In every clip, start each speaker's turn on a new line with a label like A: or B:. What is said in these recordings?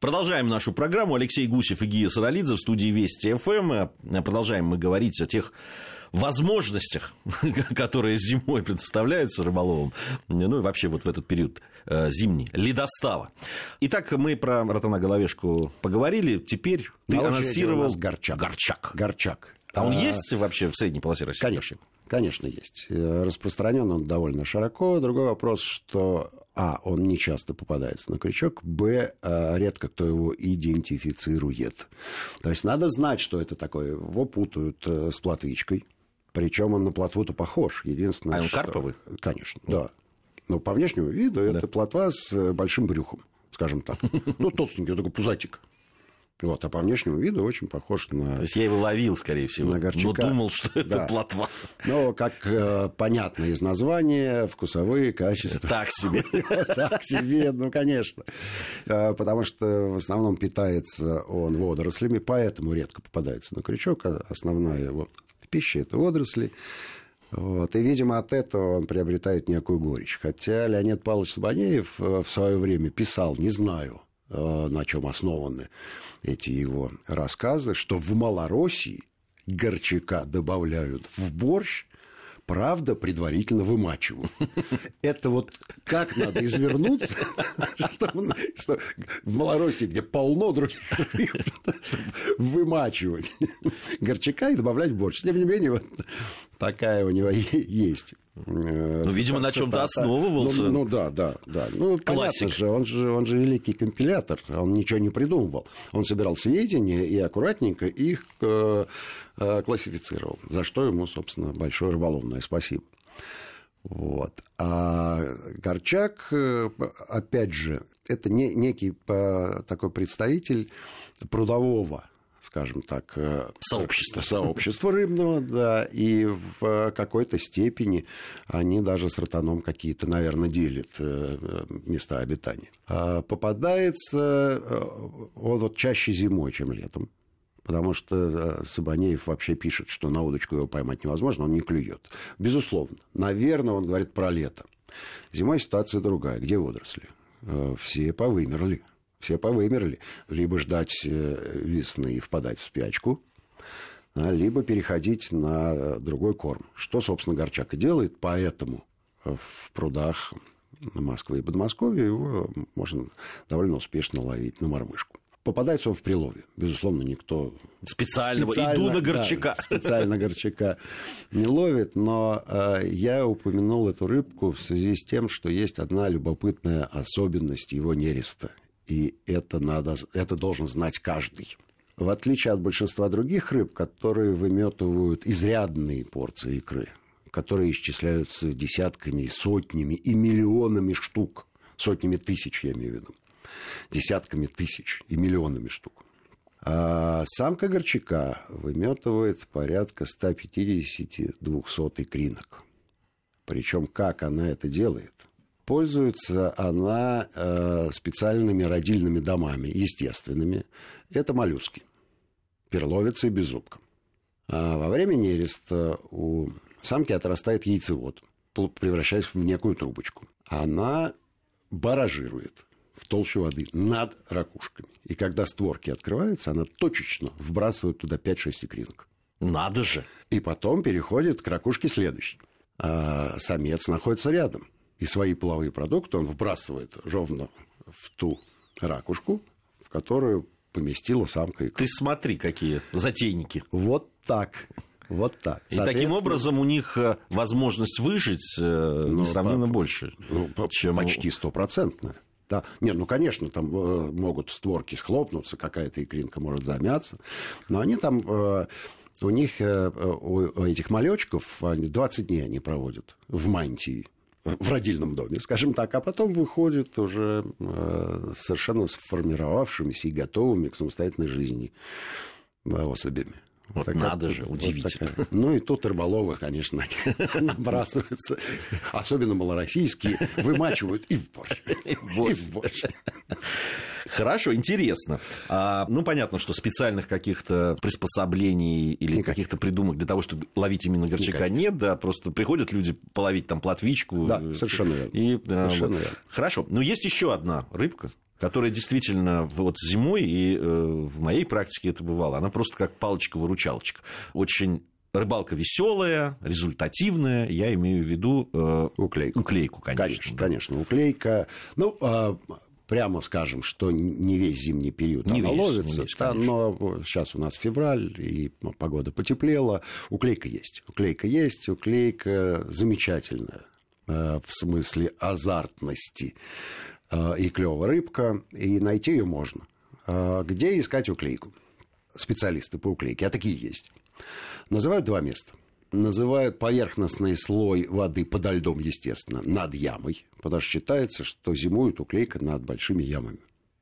A: Продолжаем нашу программу. Алексей Гусев и Гия Саралидзе в студии Вести ФМ. Продолжаем мы говорить о тех возможностях, которые зимой предоставляются рыболовам, ну и вообще вот в этот период э, зимний, ледостава. Итак, мы про ротана головешку поговорили, теперь ты
B: На
A: анонсировал...
B: горчак.
A: Горчак.
B: Горчак.
A: А он есть вообще в средней полосе России?
B: Конечно. Конечно, есть. Э, Распространен он довольно широко. Другой вопрос, что а, он не часто попадается на крючок, б, э, редко кто его идентифицирует. То есть надо знать, что это такое. Его путают э, с плотвичкой. Причем он на плотву-то похож. Единственное,
A: А он
B: что-
A: карповый?
B: Конечно, да. Но по внешнему виду это плотва с большим брюхом, скажем так. Ну, толстенький, такой пузатик. Вот, а по внешнему виду очень похож на
A: То есть я его ловил, скорее всего,
B: На горчака.
A: но думал, что это
B: Да.
A: плотва.
B: Но, как э, понятно из названия, вкусовые качества.
A: Так себе.
B: Так себе, ну, конечно. Э, Потому что в основном питается он водорослями, поэтому редко попадается на крючок. А Основная его пища – это водоросли. Вот. И, видимо, от этого он приобретает некую горечь. Хотя Леонид Павлович Сабанеев э, в свое время писал, не знаю, на чем основаны эти его рассказы, что в Малороссии горчака добавляют в борщ, правда, предварительно вымачивают. Это вот как надо извернуться, чтобы, что в Малороссии, где полно других вымачивать горчака и добавлять в борщ. Тем не менее, вот такая у него есть.
A: Ну, видимо, на чем-то основывался.
B: Ну, ну, да, да, да. Ну,
A: Классик.
B: понятно же, он же, он же великий компилятор, он ничего не придумывал. Он собирал сведения и аккуратненько их э, э, классифицировал, за что ему, собственно, большое рыболовное спасибо. Вот. А Горчак, э, опять же, это не, некий э, такой представитель прудового скажем так, э,
A: Сообщества.
B: сообщества рыбного, да, и в какой-то степени они даже с ротаном какие-то, наверное, делят э, места обитания. А попадается э, он вот чаще зимой, чем летом. Потому что Сабанеев вообще пишет, что на удочку его поймать невозможно, он не клюет. Безусловно. Наверное, он говорит про лето. Зимой ситуация другая. Где водоросли? Все повымерли. Все повымерли. Либо ждать э, весны и впадать в спячку, а, либо переходить на другой корм. Что, собственно, Горчак и делает, поэтому в прудах Москвы и Подмосковья его можно довольно успешно ловить на мормышку. Попадается он в прилове. Безусловно, никто
A: Специального.
B: специально,
A: Иду на
B: да,
A: горчака.
B: специально горчака не ловит, но э, я упомянул эту рыбку в связи с тем, что есть одна любопытная особенность его нереста. И это, надо, это должен знать каждый. В отличие от большинства других рыб, которые выметывают изрядные порции икры, которые исчисляются десятками, сотнями и миллионами штук, сотнями тысяч, я имею в виду, десятками тысяч и миллионами штук. А самка горчака выметывает порядка 150-200 икринок. Причем как она это делает? Пользуется она э, специальными родильными домами, естественными. Это моллюски. Перловица и беззубка. А во время нереста у самки отрастает яйцевод, превращаясь в некую трубочку. Она баражирует в толщу воды над ракушками. И когда створки открываются, она точечно вбрасывает туда 5-6 икринок.
A: Надо же.
B: И потом переходит к ракушке следующей. А самец находится рядом. И свои половые продукты он вбрасывает ровно в ту ракушку, в которую поместила самка икру.
A: Ты смотри, какие затейники.
B: Вот так. Вот так.
A: И таким образом у них э, возможность выжить э,
B: Ну,
A: несравненно
B: по-
A: больше,
B: ну,
A: чем
B: почти стопроцентная. Да. Нет, ну, конечно, там э, могут створки схлопнуться, какая-то икринка может замяться, но они там, э, у них, э, у этих малечков, они 20 дней они проводят в мантии, в родильном доме, скажем так, а потом выходят уже э, совершенно сформировавшимися и готовыми к самостоятельной жизни э, особями.
A: Вот
B: Такая-
A: надо же,
B: вот
A: удивительно.
B: такая. Ну и тут рыболовы, конечно, набрасываются. Особенно малороссийские. Вымачивают и в борщ. И в борщ.
A: Хорошо, интересно. А, ну, понятно, что специальных каких-то приспособлений или
B: Никаких.
A: каких-то придумок для того, чтобы ловить именно горчака нет, да, просто приходят люди половить там плотвичку.
B: Да,
A: э,
B: совершенно верно.
A: И, да,
B: Совершенно верно.
A: Хорошо, но есть еще одна рыбка, Которая действительно вот зимой, и э, в моей практике это бывало, она просто как палочка-выручалочка. Очень рыбалка веселая, результативная, я имею в виду э,
B: уклейку.
A: Уклейку, конечно.
B: Конечно, да. конечно, уклейка. Ну, э, прямо скажем, что не весь зимний период не она весь, ловится, весь, да, но сейчас у нас февраль, и погода потеплела, уклейка есть. Уклейка есть, уклейка замечательная э, в смысле азартности э, и клевая рыбка, и найти ее можно. Э, где искать уклейку? Специалисты по уклейке, а такие есть. Называют два места. Называют поверхностный слой воды подо льдом, естественно, над ямой, потому что считается, что зимует уклейка над большими ямами.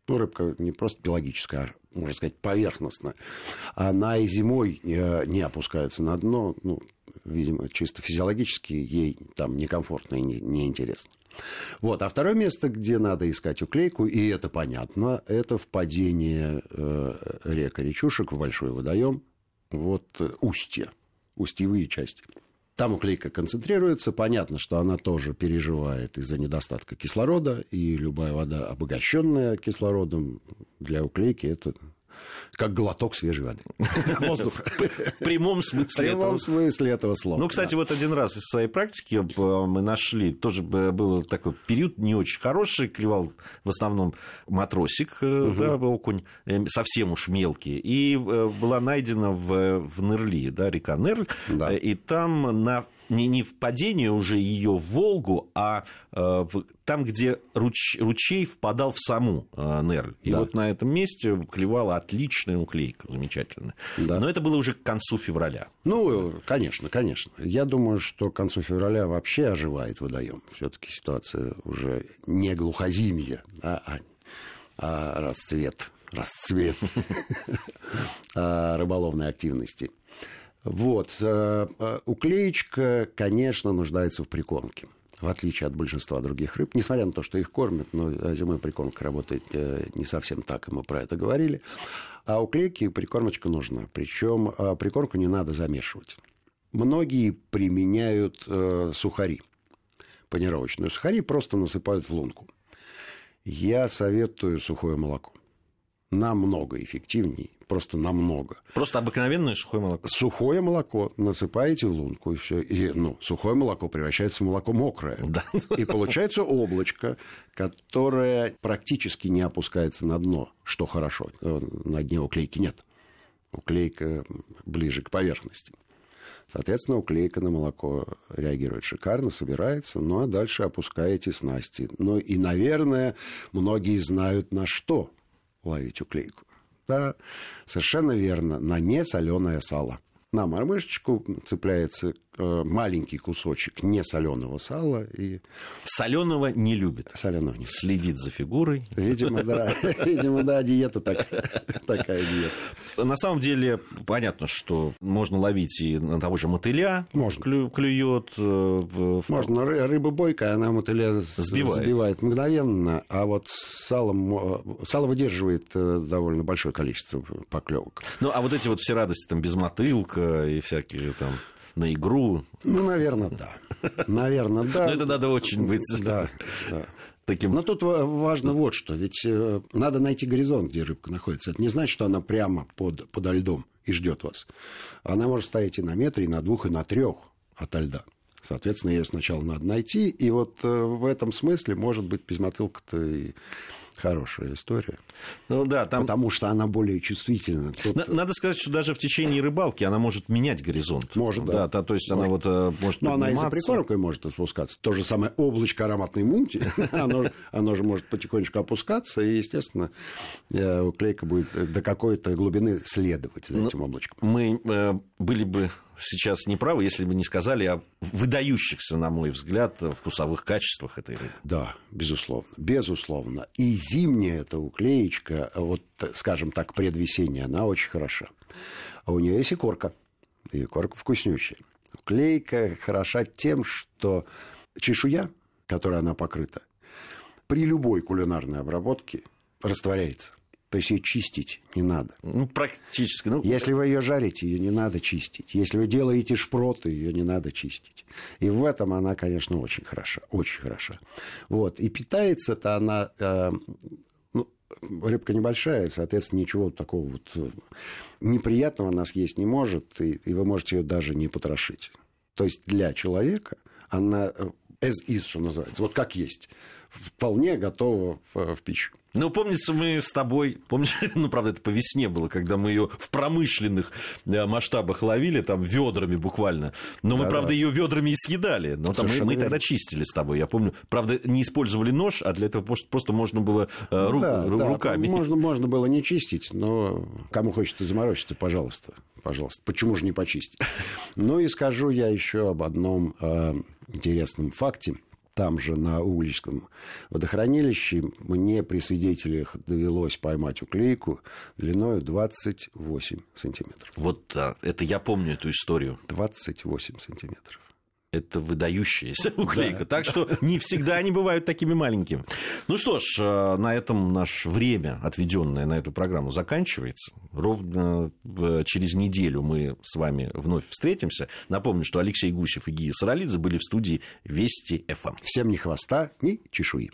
B: Ну, рыбка не просто биологическая, а, можно сказать, поверхностная. Она и зимой э, не опускается на дно, ну, видимо, чисто физиологически ей там некомфортно и неинтересно. Вот. А второе место, где надо искать уклейку, и это понятно, это впадение э, рек и речушек в большой водоем, вот э, устья, устьевые части. Там уклейка концентрируется. Понятно, что она тоже переживает из-за недостатка кислорода. И любая вода, обогащенная кислородом, для уклейки это как глоток свежей воды.
A: Воздуха. В прямом смысле. В
B: прямом смысле этого слова.
A: Ну, кстати, вот один раз из своей практики э, мы нашли, тоже был такой период не очень хороший, клевал в основном матросик, э, да, окунь, э, совсем уж мелкий. И была найдена в Нерли, да, река Нерль, и там на не, не впадение уже ее в Волгу, а э, в, там, где руч, ручей впадал в саму э, Нерль. И да. вот на этом месте клевала отличная уклейка, замечательная. Да. Но это было уже к концу февраля.
B: Ну, конечно, конечно. Я думаю, что к концу февраля вообще оживает водоем. Все-таки ситуация уже не глухозимье, а, а, а расцвет, расцвет а, рыболовной активности. Вот. Э, э, уклеечка, конечно, нуждается в прикормке. В отличие от большинства других рыб, несмотря на то, что их кормят, но зимой прикормка работает э, не совсем так, и мы про это говорили. А уклейки прикормочка нужна. Причем прикормку не надо замешивать. Многие применяют сухари, панировочные сухари, просто насыпают в лунку. Я советую сухое молоко намного эффективнее, просто намного.
A: Просто обыкновенное сухое молоко?
B: Сухое молоко насыпаете в лунку, и все. И, ну, сухое молоко превращается в молоко мокрое. Да. И получается облачко, которое практически не опускается на дно, что хорошо. Э, на дне уклейки нет. Уклейка ближе к поверхности. Соответственно, уклейка на молоко реагирует шикарно, собирается, но дальше опускаете снасти. Ну и, наверное, многие знают на что ловить уклейку. Да, совершенно верно, на несоленое сало. На мормышечку цепляется маленький кусочек несоленого сала. И...
A: Соленого не любит.
B: Соленого не
A: Следит за фигурой.
B: Видимо, да. Видимо, да, диета так, такая диета.
A: На самом деле, понятно, что можно ловить и на того же мотыля.
B: Можно.
A: Клю, клюет. Э,
B: можно. Рыба бойкая, она мотыля сбивает. сбивает мгновенно. А вот салом... Сало выдерживает э, довольно большое количество поклевок.
A: Ну, а вот эти вот все радости, там, без мотылка, и всякие там на игру.
B: Ну, наверное, да. Наверное, да.
A: Но это надо очень быть...
B: Да, да. Таким... Но тут важно вот что. Ведь э, надо найти горизонт, где рыбка находится. Это не значит, что она прямо под, подо льдом и ждет вас. Она может стоять и на метре, и на двух, и на трех от льда. Соответственно, ее сначала надо найти. И вот э, в этом смысле, может быть, без мотылка-то и хорошая история.
A: Ну да, там...
B: Потому что она более чувствительна.
A: Тут... Надо сказать, что даже в течение рыбалки она может менять горизонт.
B: Может, да.
A: да то есть может. она вот э, может
B: Но она и за прикормкой может спускаться. То же самое облачко ароматной мунти, оно, оно же может потихонечку опускаться, и, естественно, э, уклейка будет до какой-то глубины следовать за ну, этим облачком.
A: Мы э, были бы сейчас не правы, если бы не сказали о выдающихся, на мой взгляд, вкусовых качествах этой рыбы.
B: Да, безусловно. Безусловно. И зимняя эта уклеечка, вот, скажем так, предвесенняя, она очень хороша. А у нее есть и корка. И корка вкуснющая. Уклейка хороша тем, что чешуя, которой она покрыта, при любой кулинарной обработке растворяется. То есть ее чистить не надо.
A: Ну, практически. Ну...
B: Если вы ее жарите, ее не надо чистить. Если вы делаете шпроты, ее не надо чистить. И в этом она, конечно, очень хороша. Очень хороша. Вот. И питается-то она... Э, ну, рыбка небольшая, соответственно, ничего такого вот э, неприятного нас есть не может, и, и вы можете ее даже не потрошить. То есть для человека она э, as is, что называется, вот как есть, вполне готова в, в пищу.
A: Ну, помнится, мы с тобой, помнишь, ну, правда, это по весне было, когда мы ее в промышленных э, масштабах ловили, там, ведрами буквально. Но мы, да, правда, да. ее ведрами и съедали. Но там мы, мы тогда чистили с тобой. Я помню, правда, не использовали нож, а для этого просто можно было э, ну, да, ру- да, руками.
B: Можно, можно было не чистить, но кому хочется заморочиться, пожалуйста. Пожалуйста. Почему же не почистить? Ну и скажу я еще об одном э, интересном факте там же, на Угличском водохранилище, мне при свидетелях довелось поймать уклейку длиной 28 сантиметров.
A: Вот это я помню эту историю.
B: 28 сантиметров
A: это выдающаяся уклейка. Да. Так что не всегда они бывают такими маленькими. Ну что ж, э, на этом наше время, отведенное на эту программу, заканчивается. Ровно через неделю мы с вами вновь встретимся. Напомню, что Алексей Гусев и Гия Саралидзе были в студии Вести ФМ.
B: Всем ни хвоста, ни чешуи.